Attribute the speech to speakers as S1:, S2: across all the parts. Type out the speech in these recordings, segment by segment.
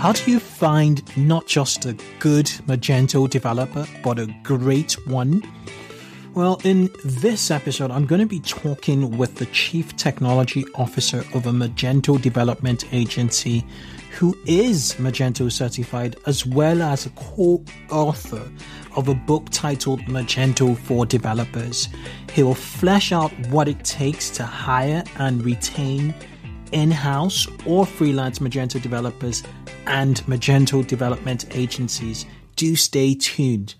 S1: How do you find not just a good Magento developer, but a great one? Well, in this episode, I'm going to be talking with the Chief Technology Officer of a Magento development agency who is Magento certified, as well as a co author of a book titled Magento for Developers. He will flesh out what it takes to hire and retain in house or freelance Magento developers and Magento development agencies. Do stay tuned.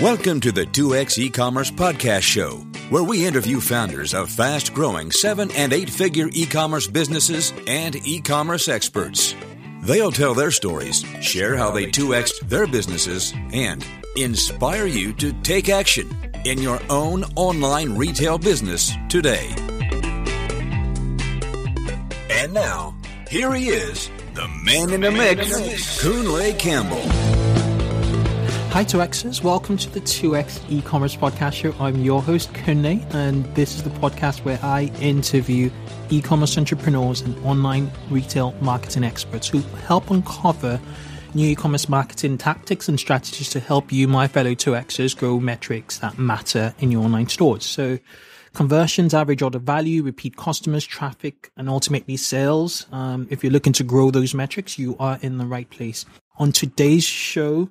S2: Welcome to the 2x e-commerce podcast show, where we interview founders of fast-growing 7 and 8-figure e-commerce businesses and e-commerce experts. They'll tell their stories, share how they 2x their businesses, and inspire you to take action in your own online retail business today. And now, here he is, the man in the mix, Kunle Campbell.
S1: Hi 2Xers, welcome to the 2X e-commerce podcast show. I'm your host Kunle and this is the podcast where I interview e-commerce entrepreneurs and online retail marketing experts who help uncover new e-commerce marketing tactics and strategies to help you, my fellow 2Xers, grow metrics that matter in your online stores. So conversions, average order value, repeat customers, traffic, and ultimately sales. Um, if you're looking to grow those metrics, you are in the right place. On today's show,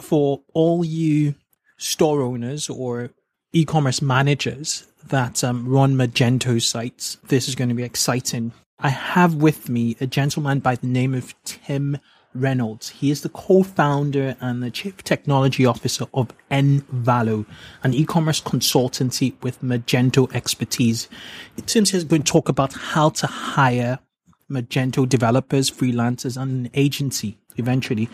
S1: for all you store owners or e-commerce managers that um, run Magento sites, this is going to be exciting. I have with me a gentleman by the name of Tim Reynolds. He is the co-founder and the chief technology officer of Envalo, an e-commerce consultancy with Magento expertise. Tim is going to talk about how to hire Magento developers, freelancers, and an agency eventually.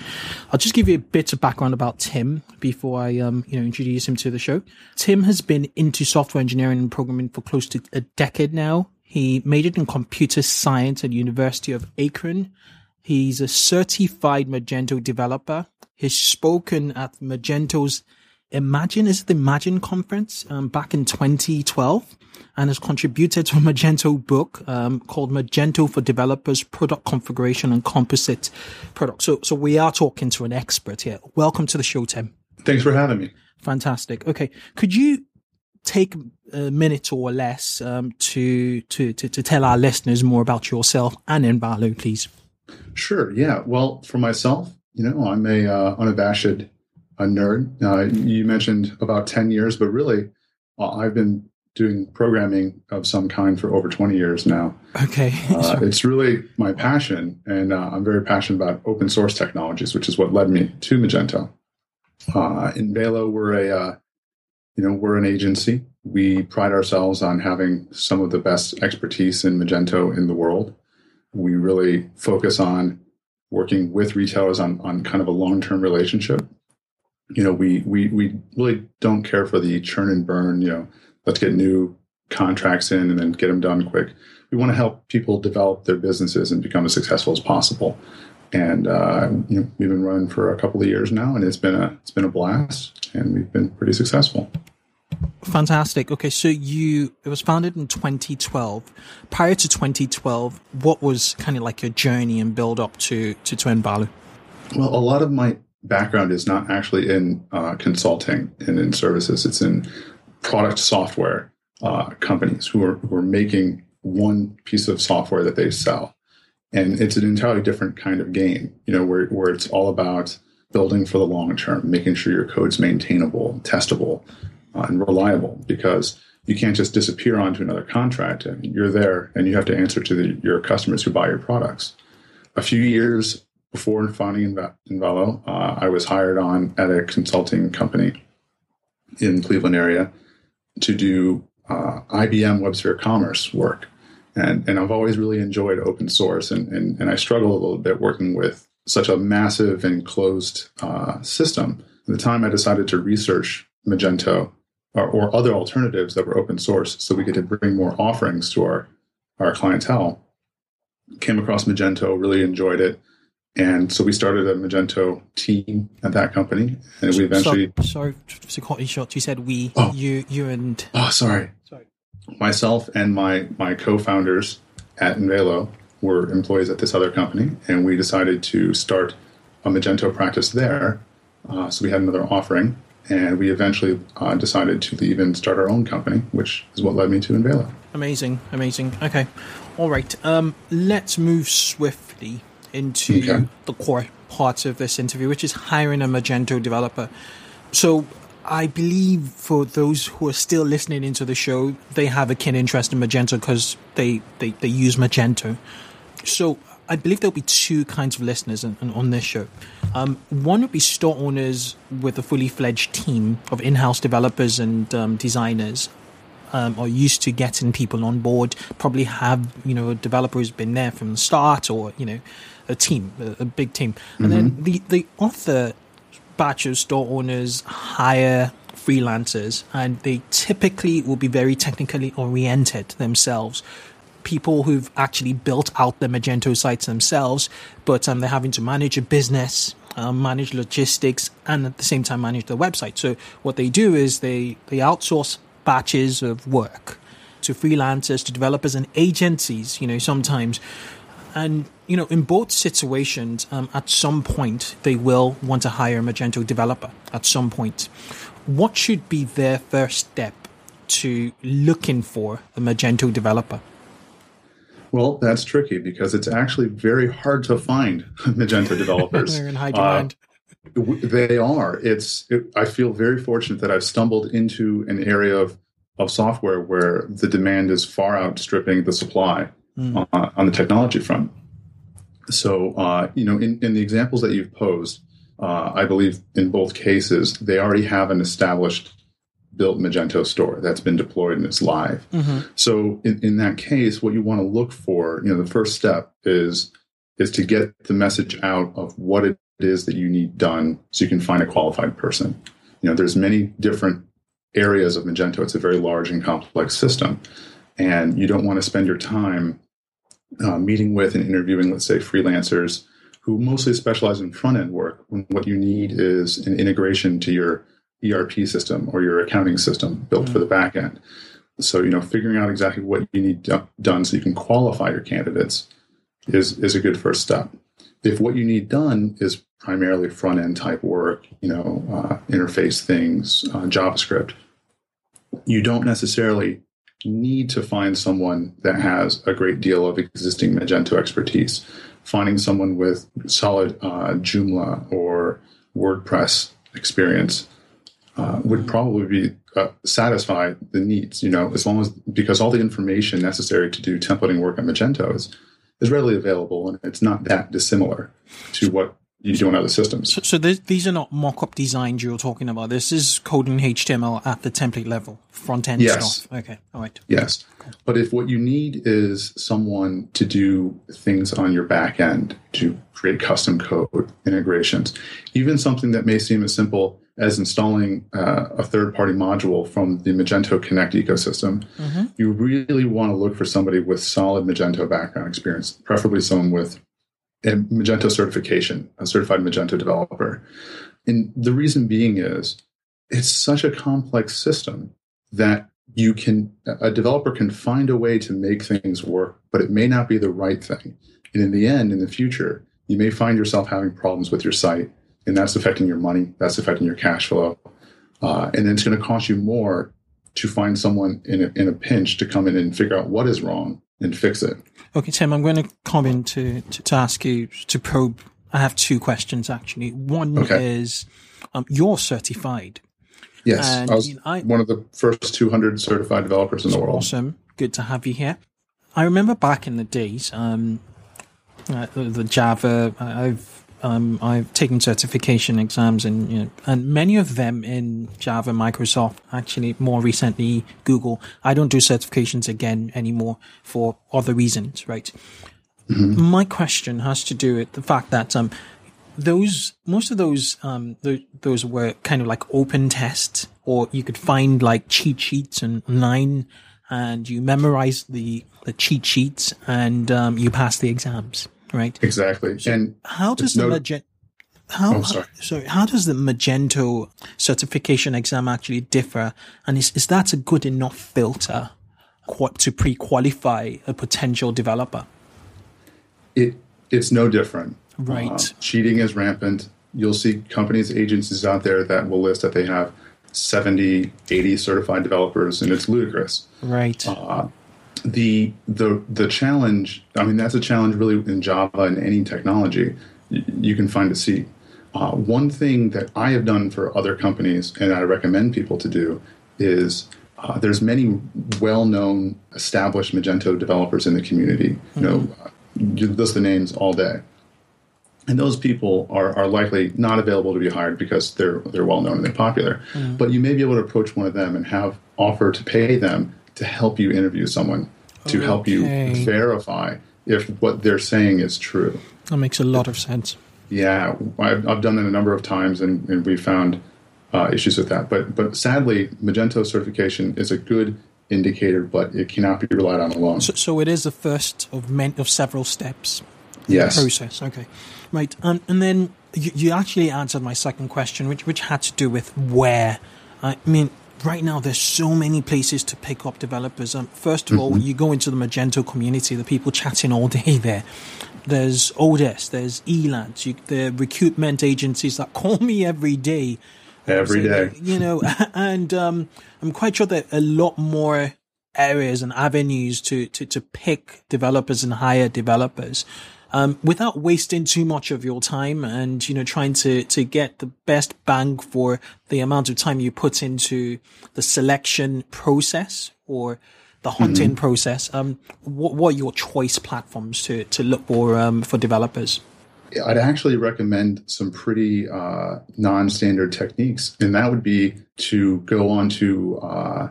S1: I'll just give you a bit of background about Tim before I, um, you know, introduce him to the show. Tim has been into software engineering and programming for close to a decade now. He majored in computer science at University of Akron. He's a certified Magento developer. He's spoken at Magento's Imagine, is it the Imagine conference um, back in 2012 and has contributed to a Magento book um, called Magento for Developers Product Configuration and Composite Products. So, so we are talking to an expert here. Welcome to the show, Tim.
S3: Thanks for having me.
S1: Fantastic. Okay. Could you take a minute or less um, to, to, to, to tell our listeners more about yourself and Envalo, please?
S3: Sure. Yeah. Well, for myself, you know, I'm a uh, unabashed a nerd. Uh, you mentioned about 10 years, but really, uh, I've been doing programming of some kind for over 20 years now.
S1: Okay.
S3: uh, it's really my passion, and uh, I'm very passionate about open source technologies, which is what led me to Magento. Uh, Envalo, we're a, uh, you know, we're an agency. We pride ourselves on having some of the best expertise in Magento in the world. We really focus on working with retailers on, on kind of a long-term relationship you know, we we we really don't care for the churn and burn. You know, let's get new contracts in and then get them done quick. We want to help people develop their businesses and become as successful as possible. And uh, you know, we've been running for a couple of years now, and it's been a it's been a blast, and we've been pretty successful.
S1: Fantastic. Okay, so you it was founded in 2012. Prior to 2012, what was kind of like your journey and build up to to Twin Well,
S3: a lot of my background is not actually in uh, consulting and in services. It's in product software uh, companies who are, who are making one piece of software that they sell. And it's an entirely different kind of game, you know, where, where it's all about building for the long term, making sure your code's maintainable, testable, and reliable because you can't just disappear onto another contract. Mean, you're there and you have to answer to the, your customers who buy your products. A few years before founding Envalo, uh, I was hired on at a consulting company in Cleveland area to do uh, IBM WebSphere Commerce work. And, and I've always really enjoyed open source, and, and, and I struggle a little bit working with such a massive and closed uh, system. At the time, I decided to research Magento or, or, other alternatives that were open source so we could bring more offerings to our, our clientele. Came across Magento, really enjoyed it and so we started a Magento team at that company, and we eventually.
S1: Sorry, sorry to cut you short. You said we, oh. you, you, and.
S3: Oh, sorry. Sorry. Myself and my my co-founders at Envalo were employees at this other company, and we decided to start a Magento practice there. Uh, so we had another offering, and we eventually uh, decided to leave and start our own company, which is what led me to Envalo.
S1: Amazing, amazing. Okay, all right. Um, let's move swiftly into okay. the core part of this interview, which is hiring a Magento developer. So I believe for those who are still listening into the show, they have a keen interest in Magento because they, they, they use Magento. So I believe there'll be two kinds of listeners on, on this show. Um, one would be store owners with a fully fledged team of in-house developers and um, designers, um, are used to getting people on board. Probably have you know a developer who's been there from the start, or you know a team, a, a big team. Mm-hmm. And then mm-hmm. the the other batch of store owners hire freelancers, and they typically will be very technically oriented themselves people who've actually built out the Magento sites themselves, but um, they're having to manage a business, um, manage logistics, and at the same time manage the website. So what they do is they they outsource batches of work to freelancers, to developers, and agencies. You know, sometimes, and you know, in both situations, um, at some point they will want to hire a Magento developer. At some point, what should be their first step to looking for a Magento developer?
S3: Well, that's tricky because it's actually very hard to find Magento developers.
S1: They're in high demand.
S3: Uh, they are. It's. It, I feel very fortunate that I've stumbled into an area of of software where the demand is far outstripping the supply mm. uh, on the technology front. So, uh, you know, in, in the examples that you've posed, uh, I believe in both cases they already have an established built Magento store that's been deployed and is live. Mm-hmm. So in, in that case, what you want to look for, you know, the first step is is to get the message out of what it is that you need done so you can find a qualified person. You know, there's many different areas of Magento. It's a very large and complex system. And you don't want to spend your time uh, meeting with and interviewing, let's say, freelancers who mostly specialize in front end work when what you need is an integration to your ERP system or your accounting system built mm-hmm. for the back end. So, you know, figuring out exactly what you need done so you can qualify your candidates is, is a good first step. If what you need done is primarily front end type work, you know, uh, interface things, uh, JavaScript, you don't necessarily need to find someone that has a great deal of existing Magento expertise. Finding someone with solid uh, Joomla or WordPress experience uh, would probably be uh, satisfy the needs. You know, as long as because all the information necessary to do templating work on Magento is is readily available, and it's not that dissimilar to what you do in other systems.
S1: So, so these are not mock-up designs you're talking about. This is coding HTML at the template level, front end yes. stuff. Okay, all right.
S3: Yes, but if what you need is someone to do things on your back end to create custom code integrations, even something that may seem as simple as installing uh, a third party module from the Magento Connect ecosystem, mm-hmm. you really want to look for somebody with solid Magento background experience, preferably someone with a Magento certification, a certified Magento developer. And the reason being is it's such a complex system that you can a developer can find a way to make things work, but it may not be the right thing. And in the end, in the future, you may find yourself having problems with your site and that's affecting your money. That's affecting your cash flow, uh, and then it's going to cost you more to find someone in a, in a pinch to come in and figure out what is wrong and fix it.
S1: Okay, Tim, I'm going to come in to, to, to ask you to probe. I have two questions actually. One okay. is um, you're certified.
S3: Yes, and, I was you know, I, one of the first 200 certified developers in the world.
S1: Awesome. Good to have you here. I remember back in the days, um, uh, the Java, I've um, I've taken certification exams and you know, and many of them in Java, Microsoft, actually more recently Google. I don't do certifications again anymore for other reasons, right? Mm-hmm. My question has to do with the fact that um, those most of those um, the, those were kind of like open tests, or you could find like cheat sheets online, and you memorize the the cheat sheets and um, you pass the exams right?
S3: Exactly. So and
S1: how does the no- Magento how, oh, sorry. sorry. how does the Magento certification exam actually differ? And is, is that a good enough filter to pre-qualify a potential developer?
S3: it it's no different.
S1: Right.
S3: Uh, cheating is rampant. You'll see companies, agencies out there that will list that they have 70, 80 certified developers, and it's ludicrous.
S1: Right.
S3: Uh, the the the challenge. I mean, that's a challenge really in Java and any technology. Y- you can find a seat. Uh, one thing that I have done for other companies, and I recommend people to do, is uh, there's many well-known, established Magento developers in the community. You know, you list the names all day, and those people are, are likely not available to be hired because they're they're well known and they're popular. But you may be able to approach one of them and have offer to pay them to help you interview someone to help you verify if what they're saying is true.
S1: that makes a lot of sense.
S3: Yeah, I've, I've done it a number of times, and, and we found uh, issues with that. But but sadly, Magento certification is a good indicator, but it cannot be relied on alone.
S1: So, so it is the first of many of several steps.
S3: yes.
S1: process. Okay, right. Um, and then you, you actually answered my second question, which which had to do with where. I mean, right now there's so many places to pick up developers. Um, first of all, you go into the Magento community, the people chatting all day there. There's oDesk, there's Elance, you, the recruitment agencies that call me every day.
S3: Every
S1: So,
S3: day.
S1: you know, and um, I'm quite sure that a lot more areas and avenues to, to, to pick developers and hire developers um, without wasting too much of your time and, you know, trying to, to get the best bang for the amount of time you put into the selection process or the hunting process. Um, what, what are your choice platforms to, to look for, um, for developers?
S3: I'd actually recommend some pretty uh, non-standard techniques, and that would be to go onto uh,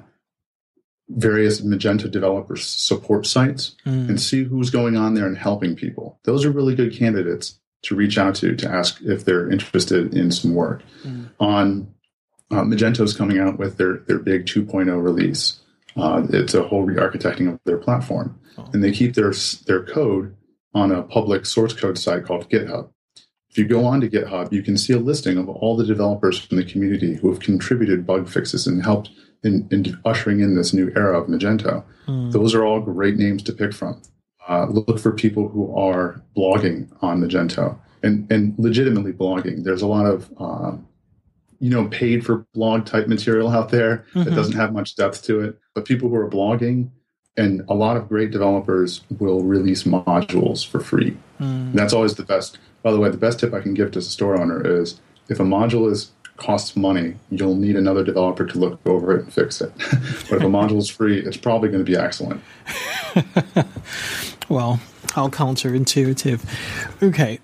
S3: various Magento developers support sites and see who's going on there and helping people. Those are really good candidates to reach out to to ask if they're interested in some work. On uh, Magento's coming out with their their big 2.0 release. Uh, it's a whole re-architecting of their platform, and they keep their their code on a public source code site called GitHub. If you go on to GitHub, you can see a listing of all the developers from the community who have contributed bug fixes and helped in, in ushering in this new era of Magento. Those are all great names to pick from. Uh, look for people who are blogging on Magento and, and legitimately blogging. There's a lot of um, you know paid for blog type material out there that doesn't have much depth to it. But people who are blogging and a lot of great developers will release modules for free. And that's always the best. By the way, the best tip I can give to a store owner is if a module is costs money, you'll need another developer to look over it and fix it. but if a module is free, it's probably going to be excellent.
S1: Well, how counterintuitive. Okay,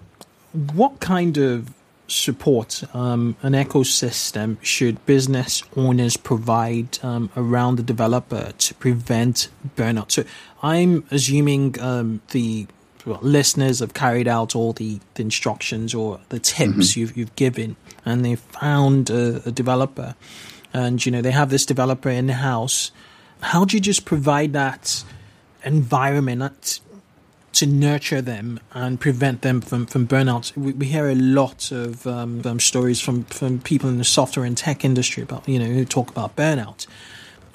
S1: what kind of support um, an ecosystem should business owners provide um, around the developer to prevent burnout? So, I'm assuming um, the listeners have carried out all the, the instructions or the tips you've, you've given, and they've found a, a developer, and you know they have this developer in the house. How do you just provide that environment that to nurture them and prevent them from, from burnout. We, we hear a lot of um, um, stories from, from people in the software and tech industry about, you know, who talk about burnout.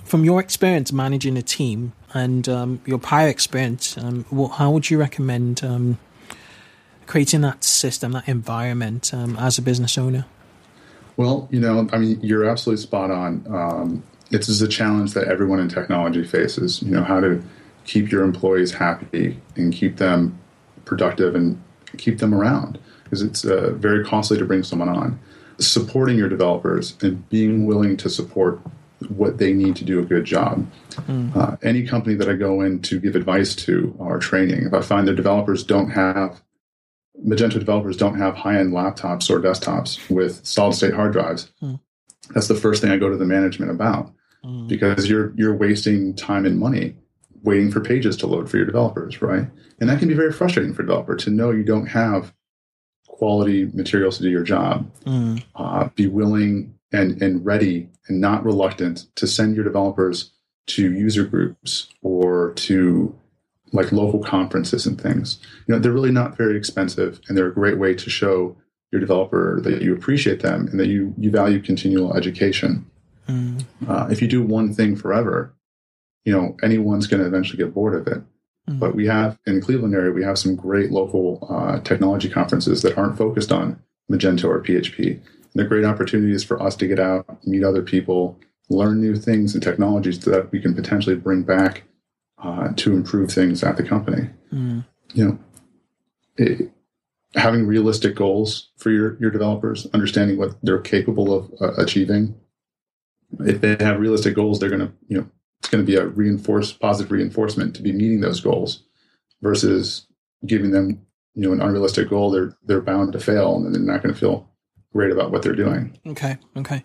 S1: From your experience managing a team and um, your prior experience, um, what, how would you recommend um, creating that system, that environment um, as a business owner?
S3: Well, you know, I mean, you're absolutely spot on. Um, is a challenge that everyone in technology faces. You know, how to keep your employees happy and keep them productive and keep them around because it's uh, very costly to bring someone on. Supporting your developers and being willing to support what they need to do a good job. Uh, any company that I go in to give advice to or training, if I find their developers don't have Magento developers don't have high-end laptops or desktops with solid-state hard drives. That's the first thing I go to the management about because you're you're wasting time and money waiting for pages to load for your developers, right? And that can be very frustrating for a developer to know you don't have quality materials to do your job. Uh, be willing and and ready and not reluctant to send your developers to user groups or to like local conferences and things. You know, they're really not very expensive and they're a great way to show your developer that you appreciate them and that you you value continual education. Uh, if you do one thing forever, you know anyone's going to eventually get bored of it. Mm-hmm. But we have in the Cleveland area, we have some great local uh, technology conferences that aren't focused on Magento or PHP. They're great opportunities for us to get out, meet other people, learn new things and technologies that we can potentially bring back uh, to improve things at the company. Mm. You know, it, having realistic goals for your your developers, understanding what they're capable of uh, achieving. If they have realistic goals, they're going to you know it's going to be a reinforced positive reinforcement to be meeting those goals versus giving them you know an unrealistic goal they're they're bound to fail and they're not going to feel great about what they're doing
S1: okay okay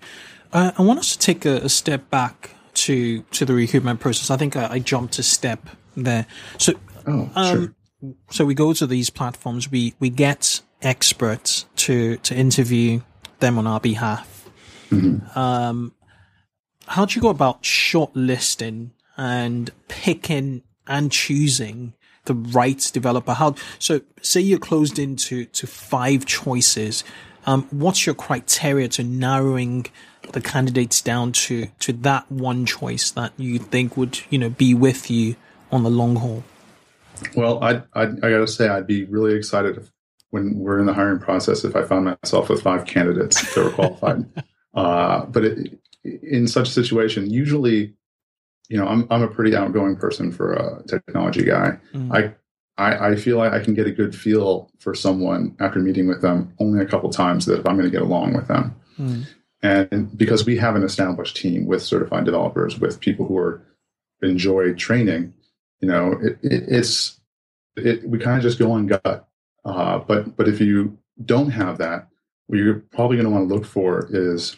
S1: uh, i want us to take a, a, step back to to the recruitment process i think i, I jumped a step there so
S3: oh, um,
S1: sure. so we go to these platforms we we get experts to to interview them on our behalf mm-hmm. um how do you go about shortlisting and picking and choosing the right developer? How so? Say you're closed into to five choices. Um, what's your criteria to narrowing the candidates down to to that one choice that you think would you know be with you on the long haul?
S3: Well, I I, I got to say I'd be really excited if, when we're in the hiring process if I found myself with five candidates that were qualified. uh, but it, in such a situation, usually, you know, I'm I'm a pretty outgoing person for a technology guy. Mm. I, I I feel like I can get a good feel for someone after meeting with them only a couple times that if I'm going to get along with them. Mm. And because we have an established team with certified developers, with people who are enjoy training, you know, it, it, it's it, we kind of just go on gut. Uh, but but if you don't have that, what you're probably going to want to look for is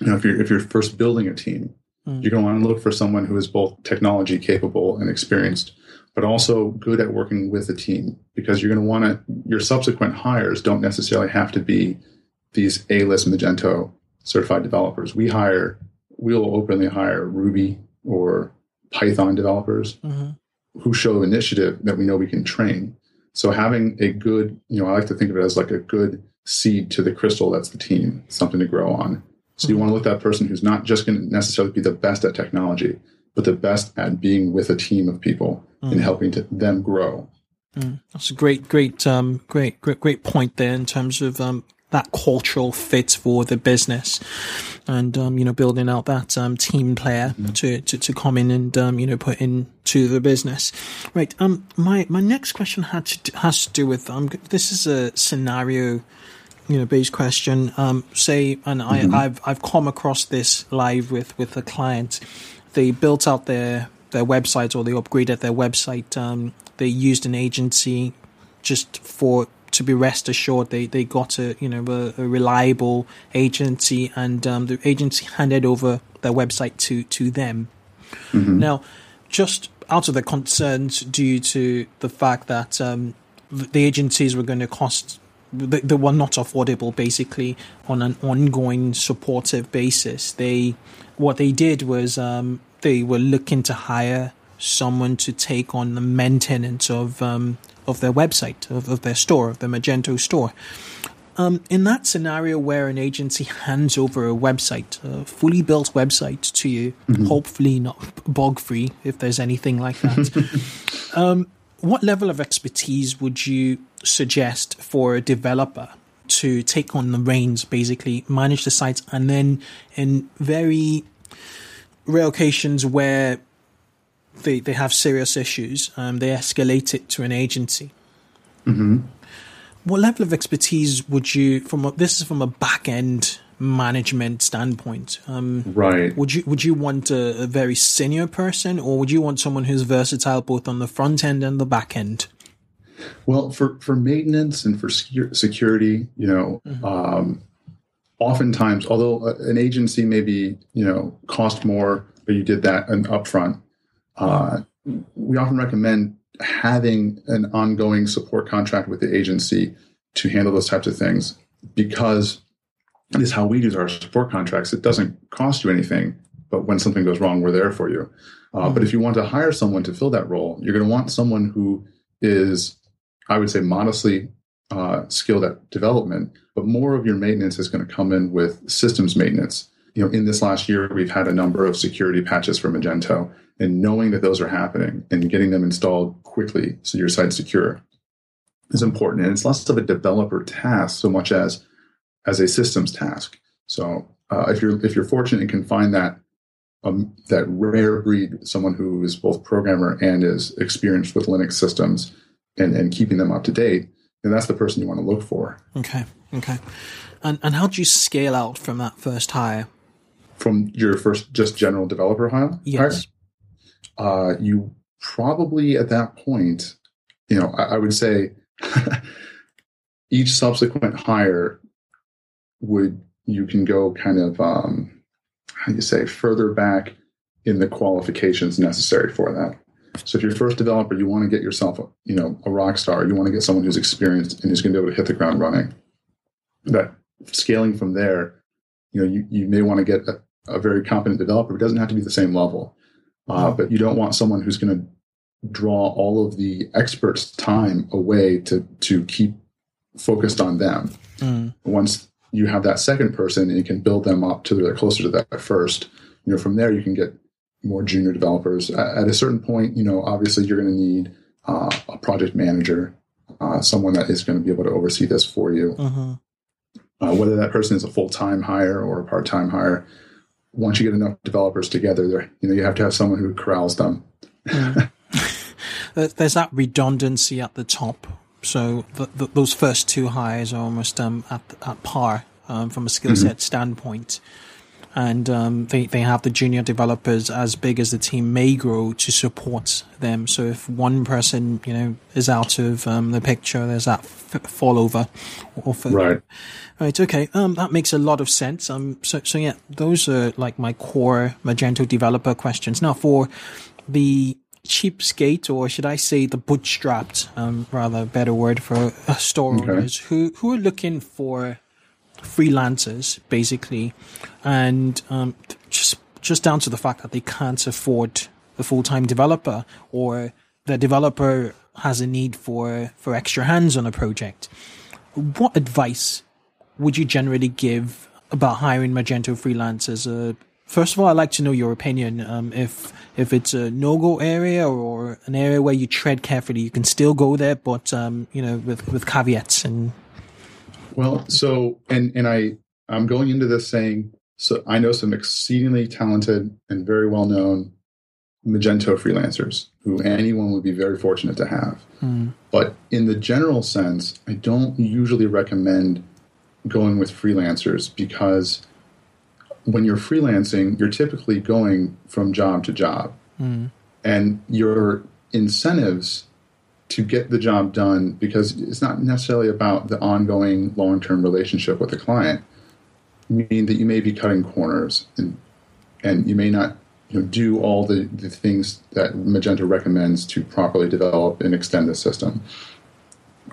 S3: you know, if you're if you're first building a team, mm. you're going to want to look for someone who is both technology capable and experienced, but also good at working with a team because you're going to want to your subsequent hires don't necessarily have to be these A-list Magento certified developers. We hire we'll openly hire Ruby or Python developers mm-hmm. who show initiative that we know we can train. So having a good, you know, I like to think of it as like a good seed to the crystal that's the team, something to grow on. So you want to look at that person who's not just going to necessarily be the best at technology, but the best at being with a team of people mm. and helping to them grow.
S1: Mm. That's a great, great, um, great, great, great point there in terms of um, that cultural fit for the business, and um, you know, building out that um, team player mm. to, to to come in and um, you know put into the business. Right. Um, my my next question had to has to do with um, this is a scenario you know based question. Um, say, and. I, I've I've come across this live with with a client. They built out their their website or they upgraded their website. Um, they used an agency just for to be rest assured they, they got a you know a, a reliable agency and um, the agency handed over their website to to them. Mm-hmm. Now, just out of the concerns due to the fact that um, the agencies were going to cost they, they were not affordable basically on an ongoing supportive basis. They what they did was um, they were looking to hire someone to take on the maintenance of um, of their website of, of, their store of the Magento store. Um, in that scenario where an agency hands over a website, a fully built website to you, mm-hmm. hopefully not bog free if there's anything like that, um, what level of expertise would you suggest for a developer to take on the reins, basically manage the site, and then in very rare occasions where they they have serious issues, um, they escalate it to an agency. Mm-hmm. What level of expertise would you from a, this is from a back end management standpoint. Um,
S3: right.
S1: Would you would you want a, a, very senior person, or would you want someone who's versatile both on the front end and the back end?
S3: Well, for for maintenance and for security, you know, mm-hmm. um, oftentimes, although an agency maybe you know cost more, but you did that an upfront, uh, we often recommend having an ongoing support contract with the agency to handle those types of things because is how we use our support contracts. It doesn't cost you anything, but when something goes wrong, we're there for you. Uh. But if you want to hire someone to fill that role, you're going to want someone who is, I would say, modestly uh, skilled at development, but more of your maintenance is going to come in with systems maintenance. You know, in this last year, we've had a number of security patches for Magento, and knowing that those are happening and getting them installed quickly so your site's secure is important. And it's less of a developer task so much as as a systems task. So uh, if you're if you're fortunate and can find that um, that rare breed, someone who is both programmer and is experienced with Linux systems and, and keeping them up to date, then that's the person you want to look for.
S1: Okay, okay. And and how do you scale out from that first hire?
S3: From your first just general developer hire?
S1: Yes.
S3: Uh, you probably at that point, you know, I, I would say each subsequent hire would you can go kind of um, how do you say further back in the qualifications necessary for that. So if you're first developer, you want to get yourself, a, you know, a rock star. You want to get someone who's experienced and who's going to be able to hit the ground running. That scaling from there, you know, you, you may want to get a, a very competent developer. It doesn't have to be the same level, uh, but you don't want someone who's going to draw all of the experts' time away to to keep focused on them.
S1: Mm.
S3: Once you have that second person and you can build them up to they're closer to that first, you know, from there you can get more junior developers. At a certain point, you know, obviously you're going to need uh, a project manager, uh, someone that is going to be able to oversee this for you.
S1: Mm-hmm.
S3: Uh, whether that person is a full time hire or a part time hire, once you get enough developers together, there, you know, you have to have someone who corrals them.
S1: Mm. There's that redundancy at the top. So the, the, those first two hires are almost um, at, at par um, from a skill set mm-hmm. standpoint and um, they they have the junior developers as big as the team may grow to support them. So if one person you know is out of um, the picture, there's that f- fall over.
S3: Or right.
S1: Right. Okay. Um, that makes a lot of sense. Um. So so yeah, those are like my core Magento developer questions. Now for the cheapskate, or should I say the bootstrapped, um, rather better word for store okay. owners who who are looking for freelancers basically, and um, just just down to the fact that they can't afford a full time developer or the developer has a need for for extra hands on a project. What advice would you generally give about hiring Magento freelancers? Uh, first of all, I'd like to know your opinion. Um, if if it's a no go area or an area where you tread carefully, you can still go there, but um, you know, with with caveats and
S3: well, so and and I I'm going into this saying so I know some exceedingly talented and very well known Magento freelancers who anyone would be very fortunate to have.
S1: Mm.
S3: But in the general sense, I don't usually recommend going with freelancers because when you're freelancing, you're typically going from job to job.
S1: Mm.
S3: And your incentives to get the job done because it's not necessarily about the ongoing long term relationship with the client. Mean that you may be cutting corners and and you may not you know, do all the, the things that Magento recommends to properly develop and extend the system.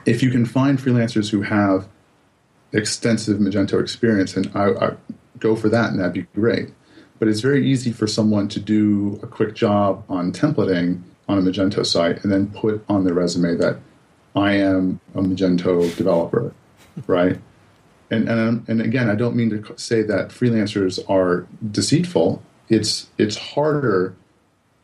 S3: If you can find freelancers who have extensive Magento experience, and I, I go for that, and that'd be great. But it's very easy for someone to do a quick job on templating on a Magento site and then put on their resume that I am a Magento developer, right? And and and again, I don't mean to say that freelancers are deceitful. It's it's harder,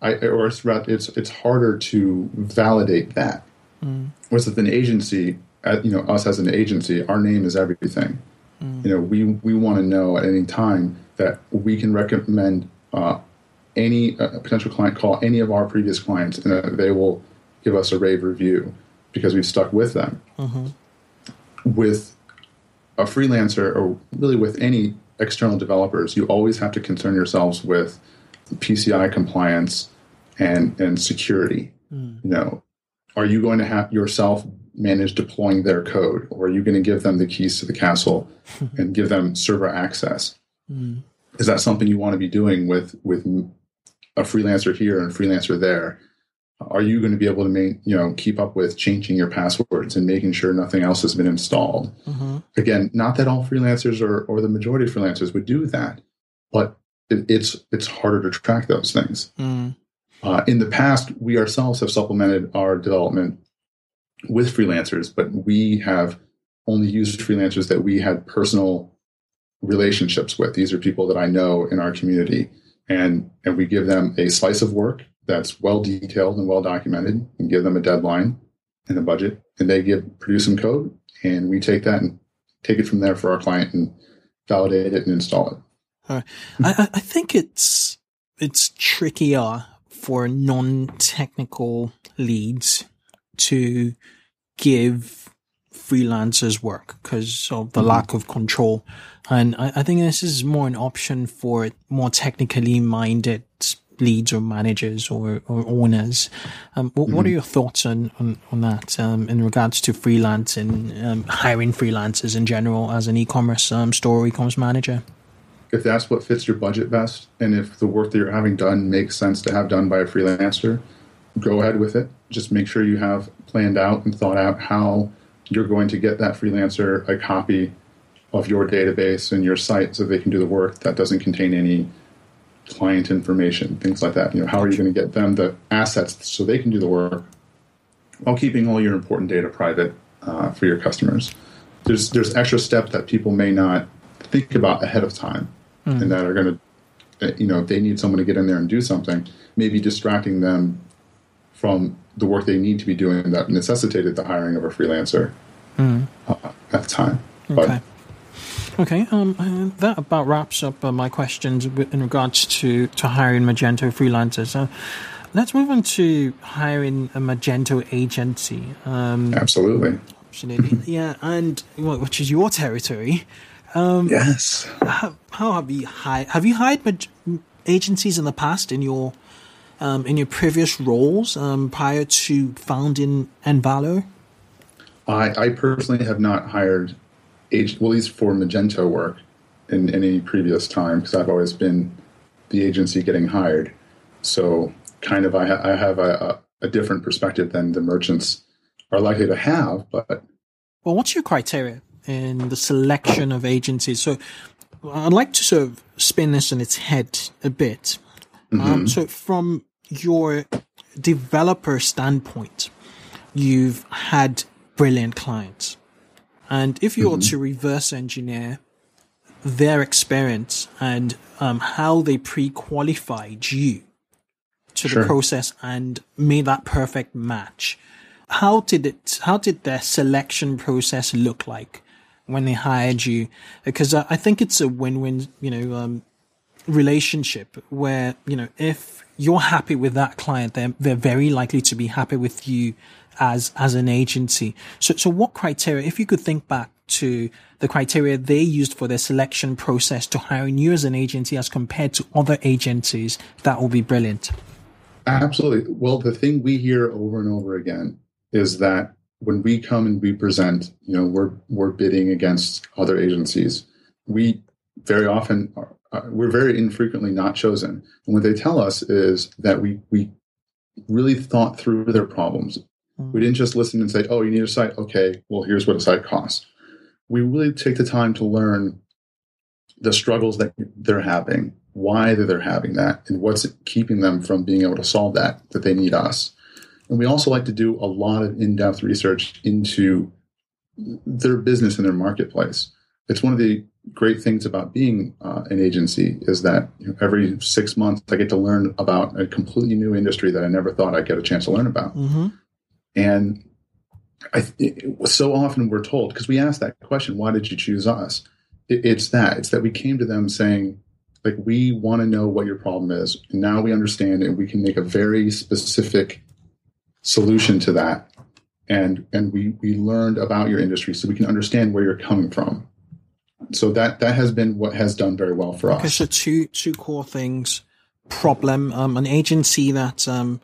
S3: I, or it's it's it's harder to validate that.
S1: Mm.
S3: Whereas with an agency, you know, us as an agency, our name is everything.
S1: Mm.
S3: You know, we we want to know at any time that we can recommend uh, any uh, potential client call any of our previous clients and uh, they will give us a rave review because we've stuck with them.
S1: Mm-hmm.
S3: With a freelancer or really with any external developers, you always have to concern yourselves with PCI compliance and and security.
S1: Mm.
S3: You know, are you going to have yourself manage deploying their code, or are you going to give them the keys to the castle and give them server access?
S1: Mm.
S3: Is that something you want to be doing with with a freelancer here and a freelancer there, are you going to be able to main, you know keep up with changing your passwords and making sure nothing else has been installed?
S1: Mm-hmm.
S3: Again, not that all freelancers or or the majority of freelancers would do that, but it, it's it's harder to track those things.
S1: Mm.
S3: Uh, in the past, we ourselves have supplemented our development with freelancers, but we have only used freelancers that we had personal relationships with. These are people that I know in our community and and we give them a slice of work that's well detailed and well documented and give them a deadline and a budget and they give produce some code and we take that and take it from there for our client and validate it and install it.
S1: I, I think it's it's trickier for non-technical leads to give freelancers work because of the mm-hmm. lack of control. And I, I, think this is more an option for more technically minded leads or managers or, or owners. Um, what, mm-hmm. what, are mm-hmm. your thoughts on, on, on that um, in regards to freelance and um, hiring freelancers in general as an e-commerce um, store e-commerce manager?
S3: If that's what fits your budget best, and if the work that you're having done makes sense to have done by a freelancer, go ahead with it. Just make sure you have planned out and thought out how you're going to get that freelancer a copy of your database and your site so they can do the work that doesn't contain any client information, things like that. You know, how are you going to get them the assets so they can do the work while keeping all your important data private uh, for your customers? There's there's extra steps that people may not think about ahead of time, mm. and that are going to, you know, if they need someone to get in there and do something, maybe distracting them from the work they need to be doing that necessitated the hiring of a freelancer mm. uh, at the time.
S1: Okay. But Okay, um, uh, that about wraps up uh, my questions in regards to, to hiring Magento freelancers. Uh, let's move on to hiring a Magento agency.
S3: Um, absolutely.
S1: Absolutely. yeah, and well, which is your territory.
S3: Um, yes.
S1: How, how, have you hired? Have you hired mag- agencies in the past in your um, in your previous roles um, prior to founding Envalo?
S3: I, I personally have not hired age, well, at least for Magento work in any previous time, because I've always been the agency getting hired. So, kind of, I, ha- I have a, a, different perspective than the merchants are likely to have. But
S1: well, what's your criteria in the selection of agencies? So, I'd like to sort of spin this in its head a bit. Um, mm-hmm. Um, so, from your developer standpoint, you've had brilliant clients. And if you mm-hmm. were to reverse engineer their experience and um, how they pre-qualified you to sure. the process and made that perfect match, how did it? How did their selection process look like when they hired you? Because I, think it's a win-win, you know, um, relationship where you know if you're happy with that client, they're they're very likely to be happy with you as as an agency. So so what criteria, if you could think back to the criteria they used for their selection process to hiring you as an agency as compared to other agencies, that would be brilliant.
S3: Absolutely. Well, the thing we hear over and over again is that when we come and we present, you know, we're we're bidding against other agencies. We very often are, we're very infrequently not chosen. And what they tell us is that we we really thought through their problems. We didn't just listen and say, oh, you need a site. Okay, well, here's what a site costs. We really take the time to learn the struggles that they're having, why they're having that, and what's keeping them from being able to solve that, that they need us. And we also like to do a lot of in depth research into their business and their marketplace. It's one of the great things about being uh, an agency is that you know, every six months I get to learn about a completely new industry that I never thought I'd get a chance to learn about. Mm-hmm. And I, so often we're told because we ask that question, why did you choose us? It, it's that it's that we came to them saying, like, we want to know what your problem is, and now we understand, and we can make a very specific solution to that. And and we we learned about your industry, so we can understand where you're coming from. So that that has been what has done very well for us.
S1: So two two core things: problem, um, an agency that um,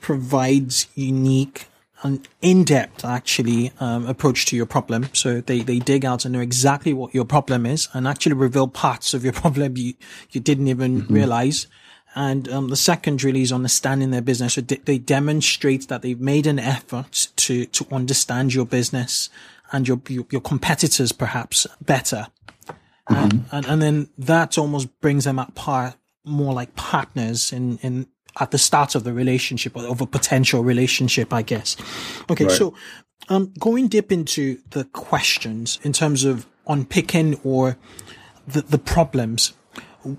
S1: provides unique an in-depth actually um, approach to your problem. So they, they dig out and know exactly what your problem is and actually reveal parts of your problem you, you didn't even mm-hmm. realize. And um, the second really is understanding their business. So de- they demonstrate that they've made an effort to to understand your business and your your, your competitors perhaps better. Mm-hmm. And, and and then that almost brings them at par more like partners in in at the start of the relationship or of a potential relationship, I guess. Okay. Right. So, um, going deep into the questions in terms of unpicking or the, the problems,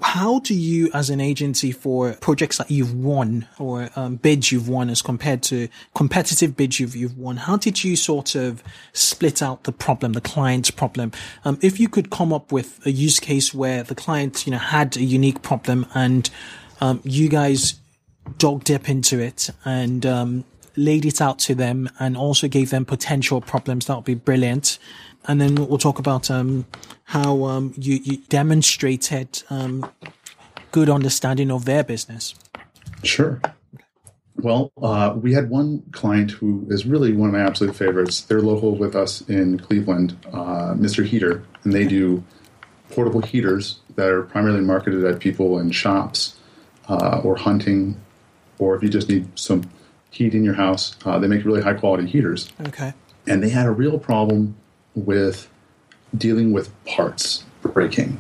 S1: how do you, as an agency for projects that you've won or um, bids you've won as compared to competitive bids you've, you've won, how did you sort of split out the problem, the client's problem? Um, if you could come up with a use case where the client, you know, had a unique problem and um, you guys dog dip into it and um, laid it out to them and also gave them potential problems, that would be brilliant and then we'll talk about um, how um, you, you, demonstrated um, good understanding of their business.
S3: Sure. Well, uh, we had one client who is really one of my absolute favorites. They're local with us in Cleveland, uh, Mr. Heater, and they do portable heaters that are primarily marketed at people in shops uh, or hunting, or if you just need some heat in your house. Uh, they make really high quality heaters.
S1: Okay.
S3: And they had a real problem with dealing with parts breaking.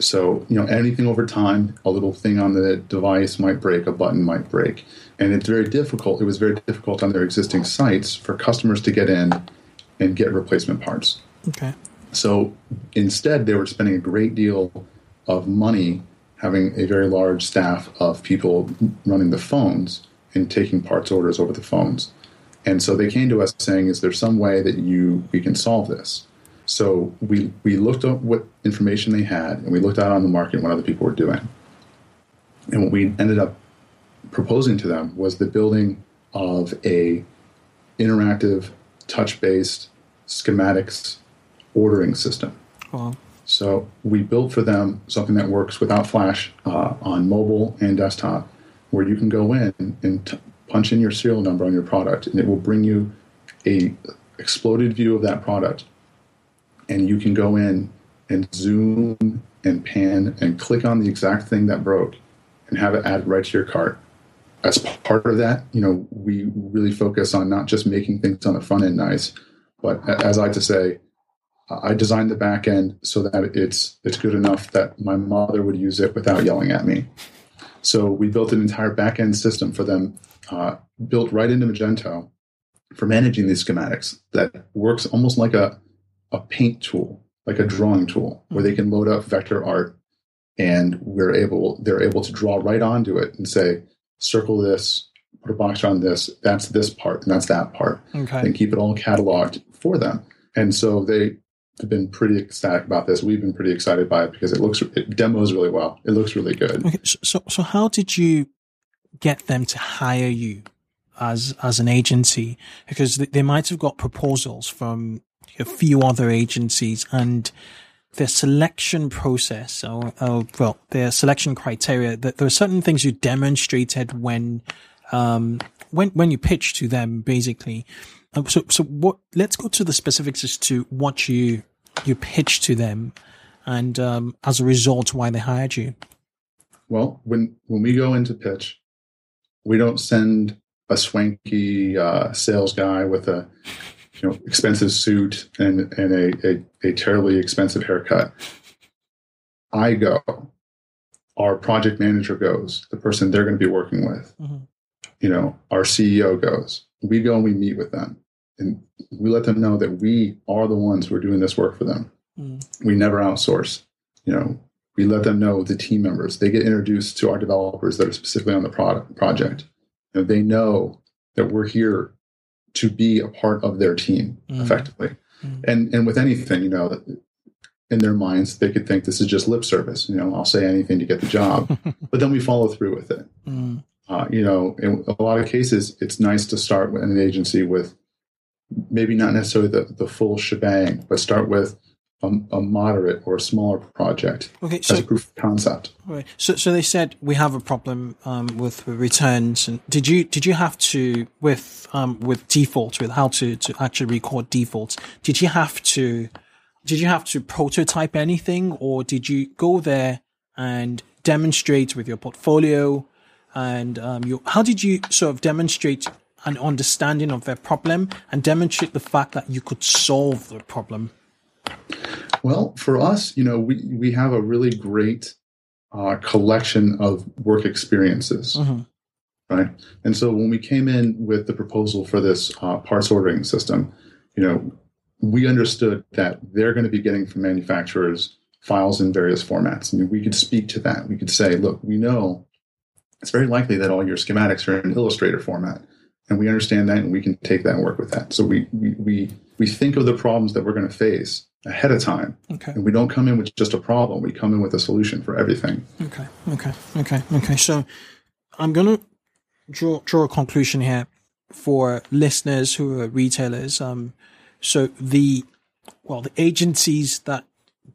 S3: So, you know, anything over time, a little thing on the device might break, a button might break. And it's very difficult. It was very difficult on their existing sites for customers to get in and get replacement parts.
S1: Okay.
S3: So instead, they were spending a great deal of money having a very large staff of people running the phones and taking parts orders over the phones. And so they came to us saying, "Is there some way that you we can solve this?" So we we looked at what information they had, and we looked out on the market what other people were doing. And what we ended up proposing to them was the building of a interactive, touch-based schematics ordering system. So we built for them something that works without Flash uh, on mobile and desktop, where you can go in and t- punch in your serial number on your product, and it will bring you a exploded view of that product. And you can go in and zoom and pan and click on the exact thing that broke and have it added right to your cart. As part of that, you know, we really focus on not just making things on the front end nice, but as I like to say, I designed the back end so that it's it's good enough that my mother would use it without yelling at me. So we built an entire back end system for them uh, built right into Magento for managing these schematics that works almost like a, a paint tool, like a drawing tool, where they can load up vector art and we're able they're able to draw right onto it and say, circle this, put a box around this, that's this part, and that's that part.
S1: Okay.
S3: And keep it all cataloged for them. And so they been pretty ecstatic about this. We've been pretty excited by it because it looks it demos really well. It looks really good.
S1: Okay, so so how did you get them to hire you as as an agency because they might have got proposals from a few other agencies and their selection process or, or well their selection criteria that there are certain things you demonstrated when um when when you pitch to them basically so so what let's go to the specifics as to what you you pitch to them and um as a result why they hired you
S3: well when when we go into pitch we don't send a swanky uh, sales guy with a you know expensive suit and and a, a, a terribly expensive haircut. I go. Our project manager goes. The person they're going to be working with. Mm-hmm. You know, our CEO goes. We go and we meet with them, and we let them know that we are the ones who are doing this work for them. Mm. We never outsource. You know, we let them know the team members. They get introduced to our developers that are specifically on the product project. And they know that we're here to be a part of their team mm. effectively. Mm. And and with anything, you know, in their minds, they could think this is just lip service. You know, I'll say anything to get the job, but then we follow through with it. Mm. Uh, you know, in a lot of cases, it's nice to start in an agency with maybe not necessarily the, the full shebang, but start with a, a, moderate or a smaller project okay, so, as a proof of concept.
S1: Right. So, so they said we have a problem um, with returns, and did you did you have to with um, with defaults with how to to actually record defaults? Did you have to did you have to prototype anything, or did you go there and demonstrate with your portfolio? And um, you, how did you sort of demonstrate an understanding of their problem and demonstrate the fact that you could solve the problem?
S3: Well, for us, you know, we, we have a really great uh, collection of work experiences, mm-hmm. right? And so when we came in with the proposal for this uh, parts ordering system, you know, we understood that they're going to be getting from manufacturers files in various formats. I mean, we could speak to that. We could say, look, we know it's very likely that all your schematics are in Illustrator format, and we understand that, and we can take that and work with that. So we we we, we think of the problems that we're going to face ahead of time,
S1: Okay.
S3: and we don't come in with just a problem. We come in with a solution for everything.
S1: Okay. Okay. Okay. Okay. So I'm going to draw draw a conclusion here for listeners who are retailers. Um, so the well, the agencies that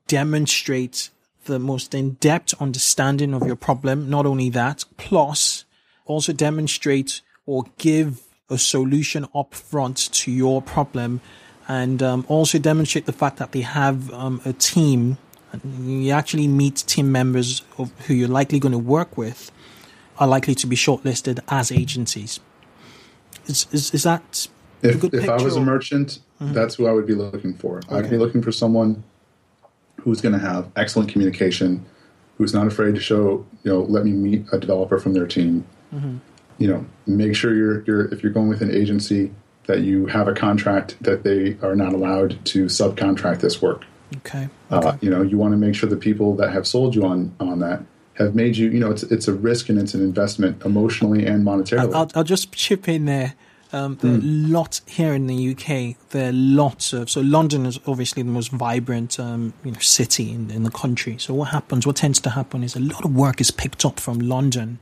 S1: demonstrate the most in-depth understanding of your problem. Not only that, plus also demonstrate or give a solution up front to your problem, and um, also demonstrate the fact that they have um, a team. You actually meet team members of who you're likely going to work with are likely to be shortlisted as agencies. Is is, is that a
S3: If, if I was
S1: picture
S3: a merchant, that's who I would be looking for. I'd be looking for someone who's going to have excellent communication, who's not afraid to show, you know, let me meet a developer from their team. You know, make sure you're, you're if you're going with an agency that you have a contract that they are not allowed to subcontract this work.
S1: okay?
S3: Uh, you know, you want to make sure the people that have sold you on on that have made you. You know, it's it's a risk and it's an investment emotionally and monetarily.
S1: I'll, I'll just chip in there. Um, there are
S3: Hmm.
S1: lot here in the UK. There are lots of so London is obviously the most vibrant um, you know city in, in the country. So what happens? What tends to happen is a lot of work is picked up from London.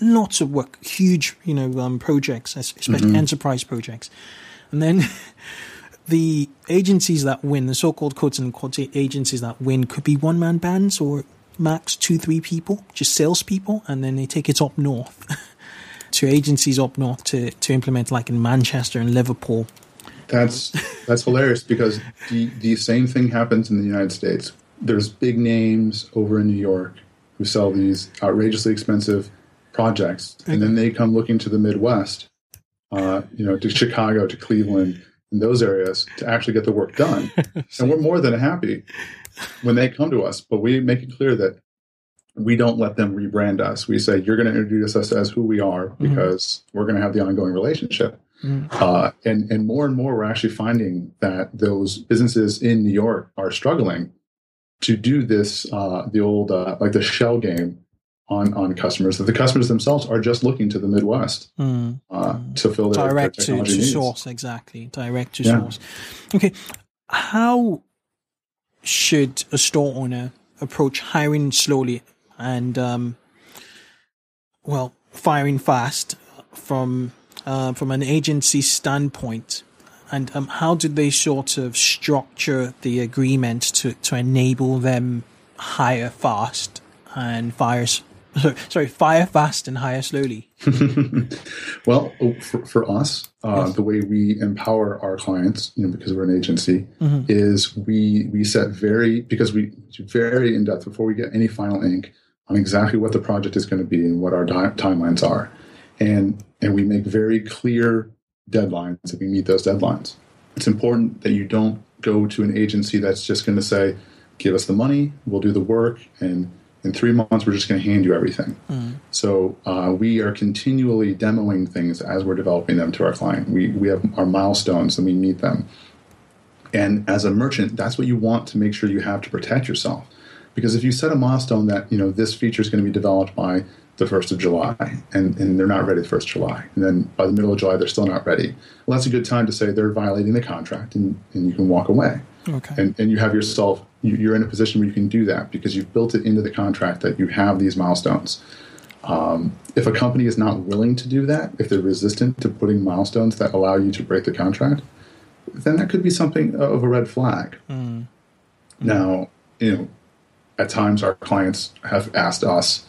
S1: Lots of work, huge you know um, projects, especially
S3: Mm-hmm.
S1: enterprise projects, and then. The agencies that win, the so-called quotes and quote agencies that win, could be one-man bands or max two, three people, just salespeople, and then they take it up north to agencies up north to, to implement like in Manchester and Liverpool.
S3: That's that's hilarious because the the same thing happens in the United States. There's big names over in New York who sell these outrageously expensive projects, and then they come looking to the Midwest, uh, you know, to Chicago, to Cleveland, in those areas to actually get the work done. and we're more than happy when they come to us, but we make it clear that we don't let them rebrand us. We say you're going to introduce us as who we are because we're going to have the ongoing relationship. Uh, and and more and more, we're actually finding that those businesses in New York are struggling to do this, uh, the old uh, like the shell game on on customers. That the customers themselves are just looking to the Midwest
S1: Mm.
S3: uh, to fill their, their
S1: Direct to, to
S3: needs.
S1: source, exactly. Direct to
S3: Yeah.
S1: source. Okay. How should a store owner approach hiring slowly and, um, well, firing fast from uh, from an agency standpoint? And um, how do they sort of structure the agreement to, to enable them hire fast and fire s- sorry fire fast and hire slowly?
S3: Well, oh, for, for us, uh, the way we empower our clients, you know, because we're an agency, is we we set very because we do very in depth before we get any final ink on exactly what the project is going to be and what our di- timelines are, and and we make very clear deadlines that we meet those deadlines. It's important that you don't go to an agency that's just going to say, "Give us the money, we'll do the work," and in three months we're just going to hand you everything. So uh, we are continually demoing things as we're developing them to our client. We we have our milestones and we meet them. And as a merchant, that's what you want to make sure you have to protect yourself. Because if you set a milestone that you know this feature is going to be developed by the first of July, and, and they're not ready the first of July, and then by the middle of July they're still not ready, well, that's a good time to say they're violating the contract, and, and you can walk away
S1: Okay.
S3: and, and you have yourself you- you're in a position where you can do that because you've built it into the contract that you have these milestones. Um, if a company is not willing to do that if they're resistant to putting milestones that allow you to break the contract then that could be something of a red flag. Mm. Mm. Now you know at times our clients have asked us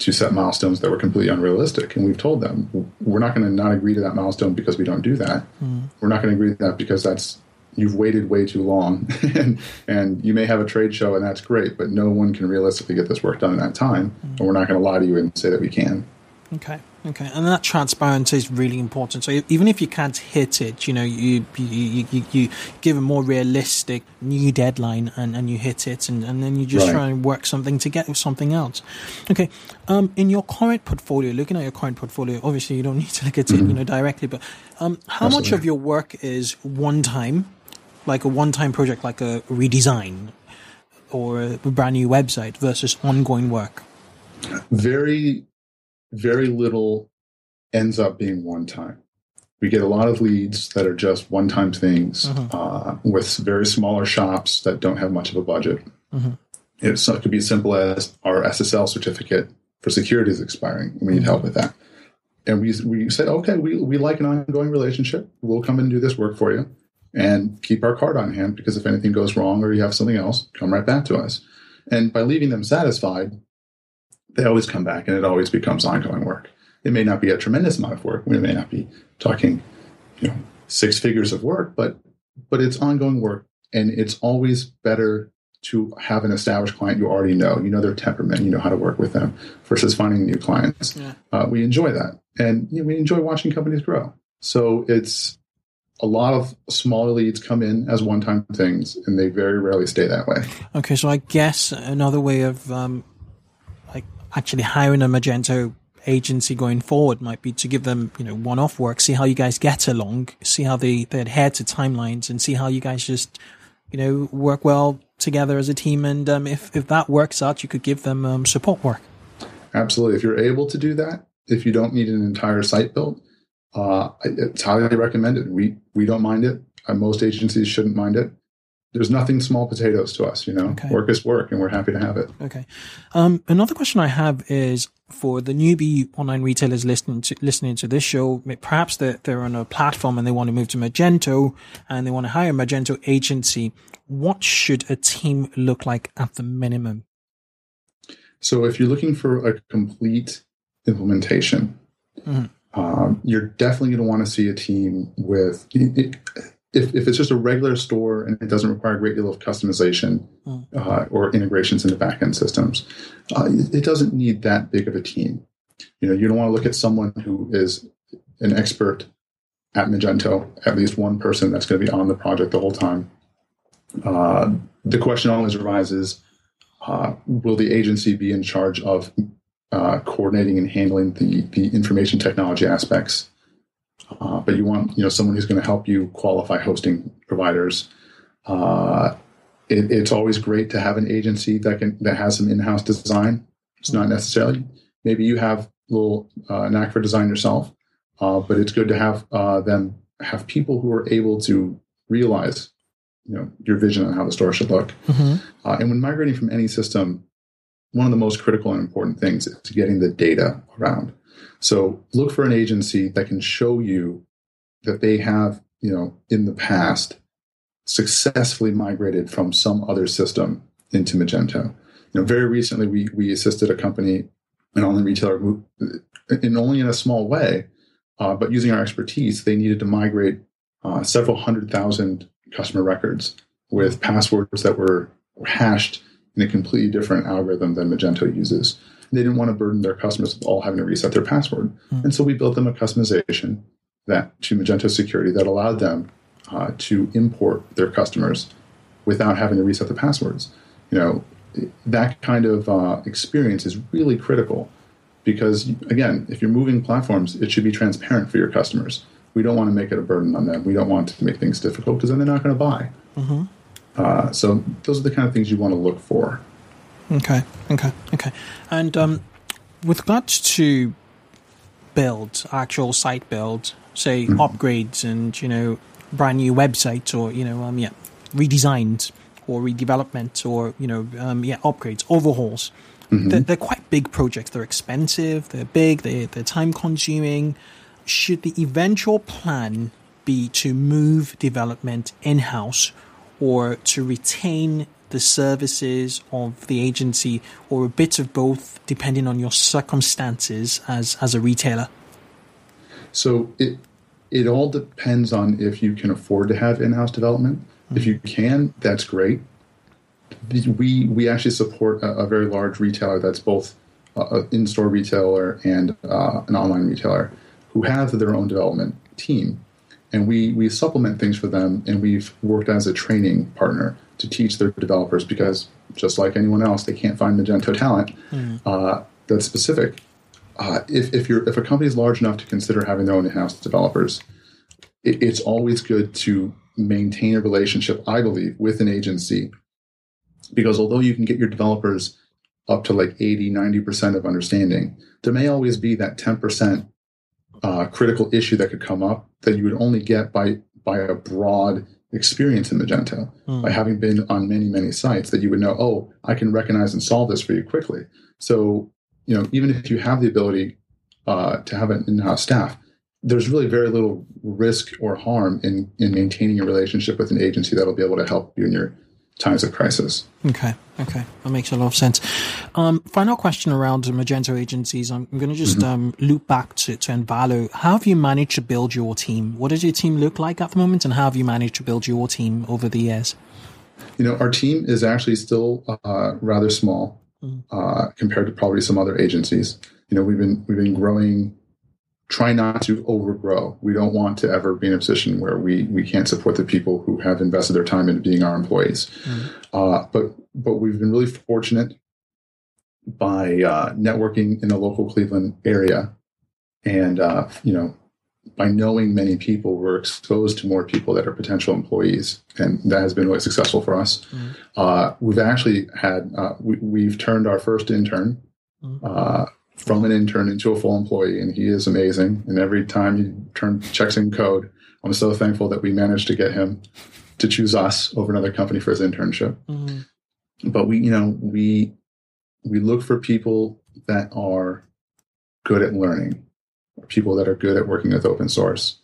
S3: to set milestones that were completely unrealistic and we've told them we're not going to not agree to that milestone because we don't do that. Mm. We're not going to agree to that because that's you've waited way too long and and you may have a trade show and that's great but no one can realistically get this work done in that time and we're not going to lie to you and say that we can
S1: Okay. Okay. And that transparency is really important. So even if you can't hit it, you know, you you, you, you, you give a more realistic new deadline and, and you hit it and, and then you just
S3: Right.
S1: try and work something to get something else. Okay. Um, in your current portfolio, looking at your current portfolio, obviously you don't need to look at it, you know, directly, but um, how much of your work is one time, like a one time project, like a redesign? or a brand new website versus ongoing work?
S3: Very, very little ends up being one time. We get a lot of leads that are just one time things
S1: Mhm.
S3: uh, with very smaller shops that don't have much of a budget.
S1: Mhm.
S3: It's, it could be as simple as our SSL certificate for security is expiring. We need help with that. And we, we say, okay, we, we like an ongoing relationship. We'll come and do this work for you and keep our card on hand because if anything goes wrong or you have something else, come right back to us. And by leaving them satisfied, they always come back and it always becomes ongoing work. It may not be a tremendous amount of work. We may not be talking, you know, six figures of work, but but it's ongoing work and it's always better to have an established client you already know. You know their temperament, you know how to work with them versus finding new clients.
S1: Yeah.
S3: Uh, we enjoy that. And you know, we enjoy watching companies grow. So it's a lot of smaller leads come in as one time things and they very rarely stay that way.
S1: Okay, so I guess another way of um, like actually hiring a Magento agency going forward might be to give them you know one off work, see how you guys get along, see how they, they adhere to timelines, and see how you guys just you know work well together as a team. And um, if if that works out, you could give them um, support work.
S3: Absolutely. If you're able to do that, if you don't need an entire site built, uh, it's highly recommended. We we don't mind it. Uh, most agencies shouldn't mind it. There's nothing small potatoes to us, you know.
S1: Okay.
S3: Work is work, and we're happy to have it.
S1: Okay. Um, another question I have is for the newbie online retailers listening to listening to this show. Perhaps they're, they're on a platform and they want to move to Magento and they want to hire a Magento agency. What should a team look like at the minimum?
S3: So if you're looking for a complete implementation,
S1: Mhm.
S3: Um, you're definitely going to want to see a team with. If, if it's just a regular store and it doesn't require a great deal of customization
S1: Mm.
S3: uh, or integrations into backend systems, uh, it it doesn't need that big of a team. You know, you don't want to look at someone who is an expert at Magento, at least one person that's going to be on the project the whole time. Uh, the question always arises uh, will the agency be in charge of uh, coordinating and handling the, the information technology aspects? Uh, but you want you know someone who's going to help you qualify hosting providers. Uh, it, it's always great to have an agency that can that has some in-house design. It's not necessarily maybe you have a little uh, knack for design yourself, uh, but it's good to have uh, them have people who are able to realize you know your vision on how the store should look.
S1: Mm-hmm.
S3: Uh, and when migrating from any system, one of the most critical and important things is getting the data around. So look for an agency that can show you that they have, you know, in the past successfully migrated from some other system into Magento. You know, very recently we we assisted a company, an online retailer, who, in only in a small way, uh, but using our expertise, they needed to migrate uh, several hundred thousand customer records with passwords that were hashed in a completely different algorithm than Magento uses. They didn't want to burden their customers with all having to reset their password.
S1: Mm.
S3: And so we built them a customization that to Magento security that allowed them uh, to import their customers without having to reset the passwords. You know, that kind of uh, experience is really critical because, again, if you're moving platforms, it should be transparent for your customers. We don't want to make it a burden on them. We don't want to make things difficult because then they're not going to buy.
S1: Mm-hmm.
S3: Uh, so those are the kind of things you want to look for.
S1: Okay, okay, okay. And um, with regards to build, actual site build, say upgrades and you know brand new websites or you know um yeah redesigns or redevelopment or you know um, yeah upgrades, overhauls. They're, they're quite big projects. They're expensive. They're big. They they're time consuming. Should the eventual plan be to move development in house or to retain the services of the agency or a bit of both depending on your circumstances as as a retailer
S3: So it it all depends on if you can afford to have in-house development. If you can, that's great. We we actually support a, a very large retailer that's both an in-store retailer and uh, an online retailer who have their own development team, and we we supplement things for them. And we've worked as a training partner to teach their developers because just like anyone else, they can't find Magento talent uh, that's specific uh, if, if you're if a company is large enough to consider having their own in-house developers, it, it's always good to maintain a relationship, I believe, with an agency because although you can get your developers up to like 80, 90% of understanding, there may always be that 10% uh, critical issue that could come up that you would only get by by a broad experience in Magento, mm. by having been on many, many sites that you would know, oh, I can recognize and solve this for you quickly. So, you know, even if you have the ability uh, to have an in-house staff, there's really very little risk or harm in in maintaining a relationship with an agency that'll be able to help you in your times of crisis.
S1: Okay, okay, that makes a lot of sense. Um, final question around Magento agencies. I'm, I'm going to just mm-hmm. um, loop back to, to Envalo. How have you managed to build your team? What does your team look like at the moment, and how have you managed to build your team over the years?
S3: You know, our team is actually still uh, rather small mm. uh, compared to probably some other agencies. You know, we've been we've been growing try not to overgrow. We don't want to ever be in a position where we we can't support the people who have invested their time into being our employees. Mm-hmm. Uh, but but we've been really fortunate by uh, networking in the local Cleveland area, and uh, you know by knowing many people, we're exposed to more people that are potential employees, and that has been really successful for us. Mm-hmm. we've actually had uh, we, have turned our first intern. Mm-hmm from an intern into a full employee, and he is amazing. And every time he turn checks in code, I'm so thankful that we managed to get him to choose us over another company for his internship. Mm-hmm. But we, you know, we we look for people that are good at learning, people that are good at working with open source,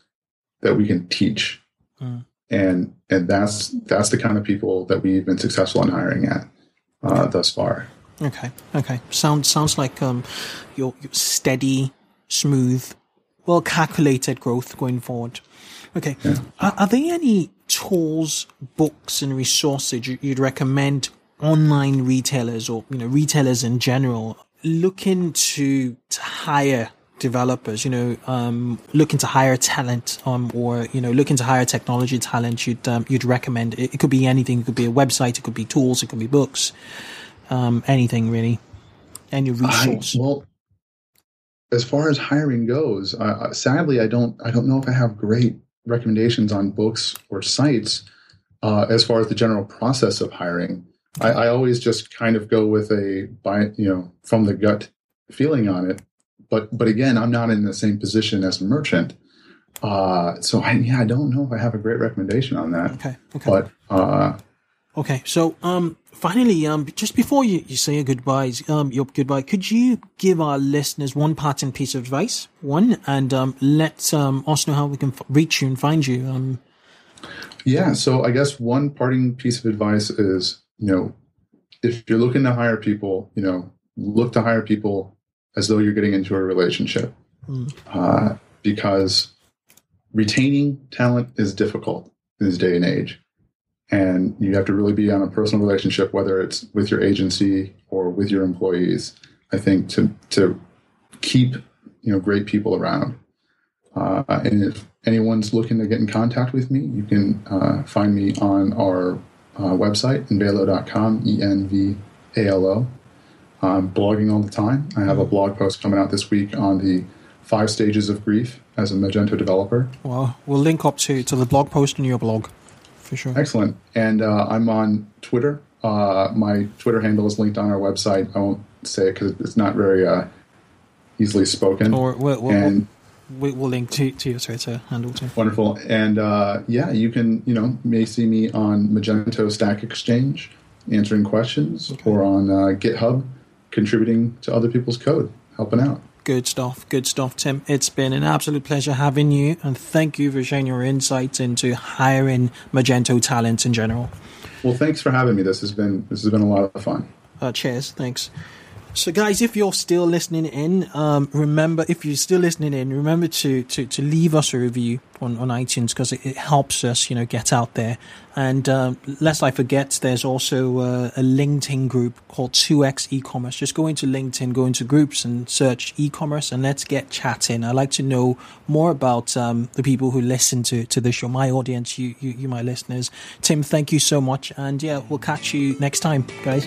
S3: that we can teach, mm. and and that's that's the kind of people that we've been successful in hiring at uh, thus far.
S1: Okay. Okay. Sounds sounds like um, your, your steady, smooth, well calculated growth going forward. Okay. Yeah. Are, are, there any tools, books, and resources you'd recommend online retailers or you know retailers in general looking to, to hire developers? You know, um, looking to hire talent, um, or you know, looking to hire technology talent. You'd um, you'd recommend. It, it could be anything. It could be a website. It could be tools. It could be books um, anything really, any resource.
S3: I, well, as far as hiring goes, uh, sadly, I don't. I don't know if I have great recommendations on books or sites uh, as far as the general process of hiring. I, I, always just kind of go with a by you know from the gut feeling on it. But but again, I'm not in the same position as a merchant. Uh, so I yeah, I don't know if I have a great recommendation on that.
S1: Okay. Okay.
S3: But uh,
S1: Okay, so um, finally, um, just before you, you say your goodbyes, um, your goodbye, could you give our listeners one parting piece of advice, one, and um, let um, us know how we can f- reach you and find you. Um,
S3: yeah, so I guess one parting piece of advice is, you know, if you're looking to hire people, you know, look to hire people as though you're getting into a relationship, mm. uh, because retaining talent is difficult in this day and age and you have to really be on a personal relationship whether it's with your agency or with your employees i think to to keep you know great people around. Uh, and if anyone's looking to get in contact with me you can uh, find me on our uh, website envalo.com e-n-v-a-l-o i'm blogging all the time. I have a blog post coming out this week on the five stages of grief as a magento developer.
S1: Well we'll link up to, to the blog post in your blog for sure.
S3: Excellent. And uh, I'm on Twitter. Uh, my Twitter handle is linked on our website. I won't say it because it's not very uh, easily spoken.
S1: Or we'll, we'll, and we'll, we'll link to, to your Twitter handle too.
S3: Wonderful. And uh, yeah, you can you know may see me on Magento Stack Exchange answering questions, okay. or on uh, GitHub contributing to other people's code, helping out.
S1: Good stuff. Good stuff, Tim. It's been an absolute pleasure having you, and thank you for sharing your insights into hiring Magento talent in general.
S3: Well, thanks for having me. This has been this has been a lot of fun.
S1: Uh, cheers. Thanks. So, guys, if you're still listening in, um, remember if you're still listening in, remember to to, to leave us a review on, on iTunes because it, it, helps us, you know, get out there. And uh, lest I forget, there's also uh, a LinkedIn group called 2x e-commerce. Just go into LinkedIn, go into groups, and search e-commerce, and let's get chatting. I'd like to know more about um, the people who listen to to the show, my audience, you, you you my listeners. Tim, thank you so much, and yeah, we'll catch you next time, guys.